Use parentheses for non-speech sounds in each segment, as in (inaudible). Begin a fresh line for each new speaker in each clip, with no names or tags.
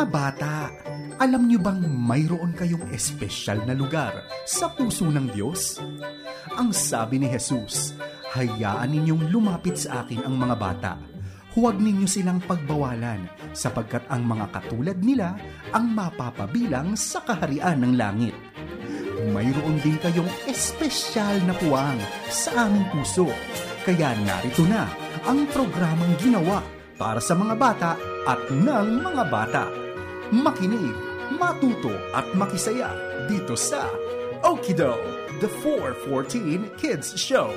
Mga bata, alam niyo bang mayroon kayong espesyal na lugar sa puso ng Diyos? Ang sabi ni Jesus, hayaan ninyong lumapit sa akin ang mga bata. Huwag ninyo silang pagbawalan sapagkat ang mga katulad nila ang mapapabilang sa kaharian ng langit. Mayroon din kayong espesyal na puwang sa aming puso. Kaya narito na ang programang ginawa para sa mga bata at ng mga bata. Makinig, matuto at makisaya dito sa Okido, the 414 Kids Show.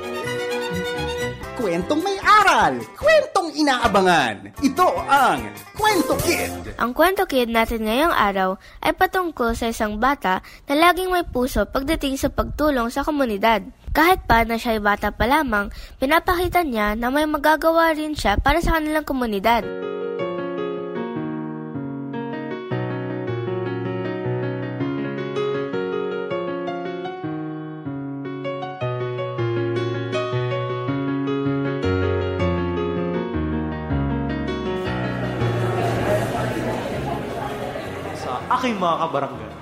Kwentong may aral, kwentong inaabangan. Ito ang Kwento Kid.
Ang Kwento Kid natin ngayong araw ay patungkol sa isang bata na laging may puso pagdating sa pagtulong sa komunidad. Kahit pa na siya ay bata pa lamang, pinapakita niya na may magagawa rin siya para sa kanilang komunidad.
Aking mga kabarangay.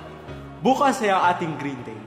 Bukas ay ang ating Green Day.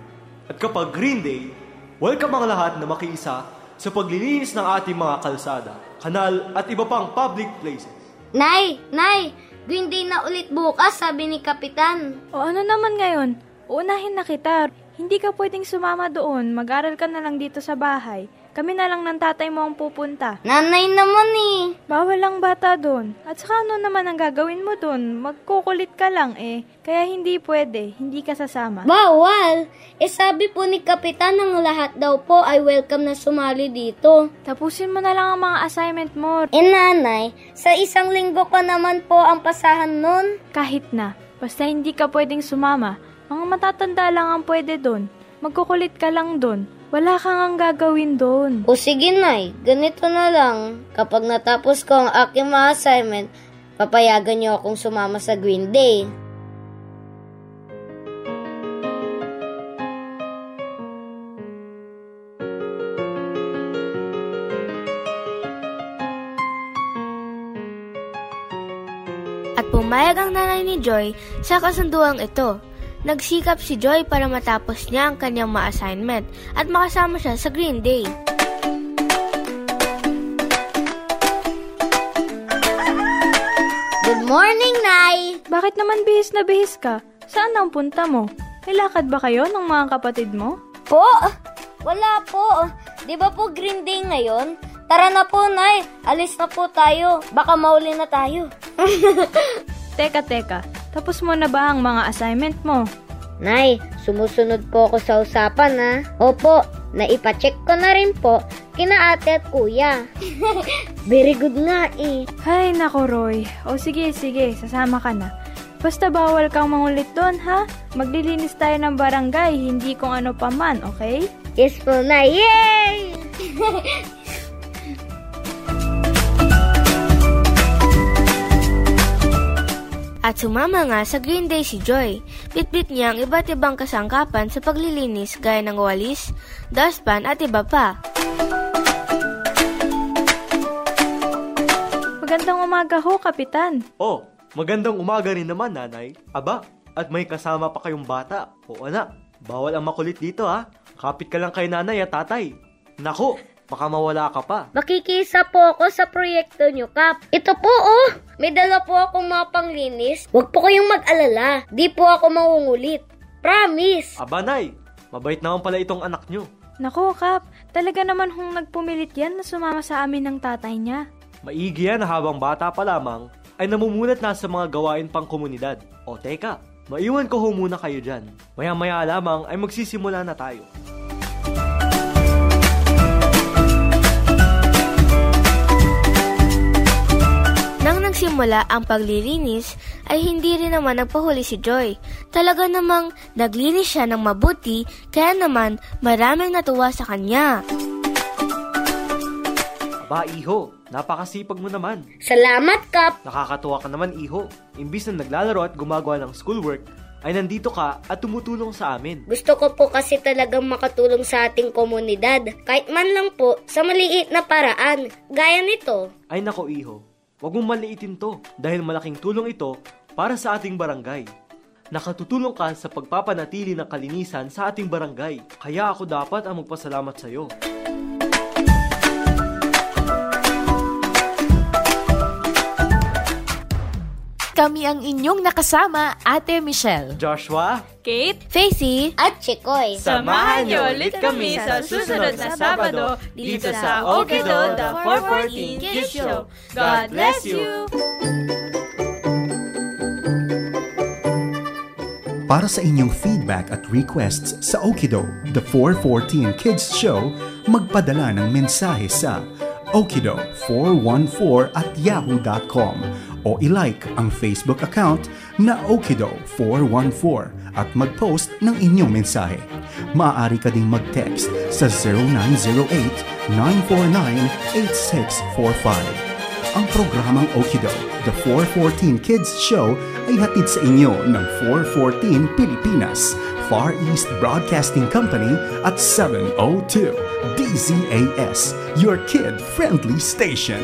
At kapag Green Day, welcome ang lahat na makiisa sa paglilinis ng ating mga kalsada, kanal at iba pang public places.
Nay! Nay! Green Day na ulit bukas, sabi ni Kapitan.
O ano naman ngayon? Uunahin na kita. Hindi ka pwedeng sumama doon. Mag-aral ka na lang dito sa bahay. Kami na lang ng tatay mo ang pupunta.
Nanay naman eh.
Bawal lang bata doon. At saka ano naman ang gagawin mo doon? Magkukulit ka lang eh. Kaya hindi pwede. Hindi ka sasama.
Bawal! Eh sabi po ni Kapitan ng lahat daw po ay welcome na sumali dito.
Tapusin mo na lang ang mga assignment mo.
Eh nanay, sa isang linggo pa naman po ang pasahan nun.
Kahit na. Basta hindi ka pwedeng sumama. Mga matatanda lang ang pwede doon. Magkukulit ka lang doon. Wala kang ang gagawin doon.
O sige nay, ganito na lang. Kapag natapos ko ang aking mga assignment, papayagan niyo akong sumama sa Green Day.
At pumayag ang nanay ni Joy sa kasunduang ito. Nagsikap si Joy para matapos niya ang kanyang mga assignment at makasama siya sa Green Day.
Good morning, Nay!
Bakit naman bihis na bihis ka? Saan ang punta mo? May lakad ba kayo ng mga kapatid mo?
Po? Wala po. Di ba po Green Day ngayon? Tara na po, Nay. Alis na po tayo. Baka mauli na tayo. (laughs)
Teka, teka. Tapos mo na ba ang mga assignment mo?
Nay, sumusunod po ako sa usapan, ha? Opo, naipacheck ko na rin po kina ate at kuya. (laughs) Very good nga, eh.
Hay, nako Roy. O sige, sige, sasama ka na. Basta bawal kang mangulit doon, ha? Maglilinis tayo ng barangay, hindi kung ano pa man, okay?
Yes po, Nay. Yay! (laughs)
At sumama nga sa Green Day si Joy. Bitbit niya ang iba't ibang kasangkapan sa paglilinis gaya ng walis, dustpan at iba pa.
Magandang umaga ho, Kapitan.
Oh, magandang umaga rin naman, nanay. Aba, at may kasama pa kayong bata. O anak, bawal ang makulit dito ha. Kapit ka lang kay nanay at tatay. Nako, baka mawala ka pa.
Makikisa po ako sa proyekto nyo, Kap. Ito po, oh. May dala po akong mga panglinis. Huwag po kayong mag-alala. Di po ako mangungulit. Promise.
Aba, nay, mabait naman pala itong anak nyo.
Nako, Kap. Talaga naman hong nagpumilit yan na sumama sa amin ng tatay niya.
Maigi yan habang bata pa lamang ay namumulat na sa mga gawain pang komunidad. O teka, maiwan ko ho muna kayo dyan. Maya-maya lamang ay magsisimula na tayo.
Nagsimula ang paglilinis, ay hindi rin naman nagpahuli si Joy. Talaga namang naglinis siya ng mabuti, kaya naman maraming natuwa sa kanya.
Aba, iho, napakasipag mo naman.
Salamat, Kap.
Nakakatuwa ka naman, iho. Imbis na naglalaro at gumagawa ng schoolwork, ay nandito ka at tumutulong sa amin.
Gusto ko po kasi talagang makatulong sa ating komunidad. Kahit man lang po sa maliit na paraan. Gaya nito.
Ay nako, iho. Huwag mong maliitin to dahil malaking tulong ito para sa ating barangay. Nakatutulong ka sa pagpapanatili ng kalinisan sa ating barangay. Kaya ako dapat ang magpasalamat sa iyo.
Kami ang inyong nakasama, Ate Michelle.
Joshua,
Kate,
Facey,
At Chikoy.
Samahan niyo ulit kami sa susunod na Sabado dito sa Okido, the 414 Kids Show. God bless you!
Para sa inyong feedback at requests sa Okido, The 414 Kids Show, magpadala ng mensahe sa okido414 at yahoo.com o ilike ang Facebook account na Okido414 at mag-post ng inyong mensahe. Maaari ka ding mag-text sa 0908-949-8645. Ang programang Okido, The 414 Kids Show ay hatid sa inyo ng 414 Pilipinas, Far East Broadcasting Company at 702 DZAS, your kid-friendly station.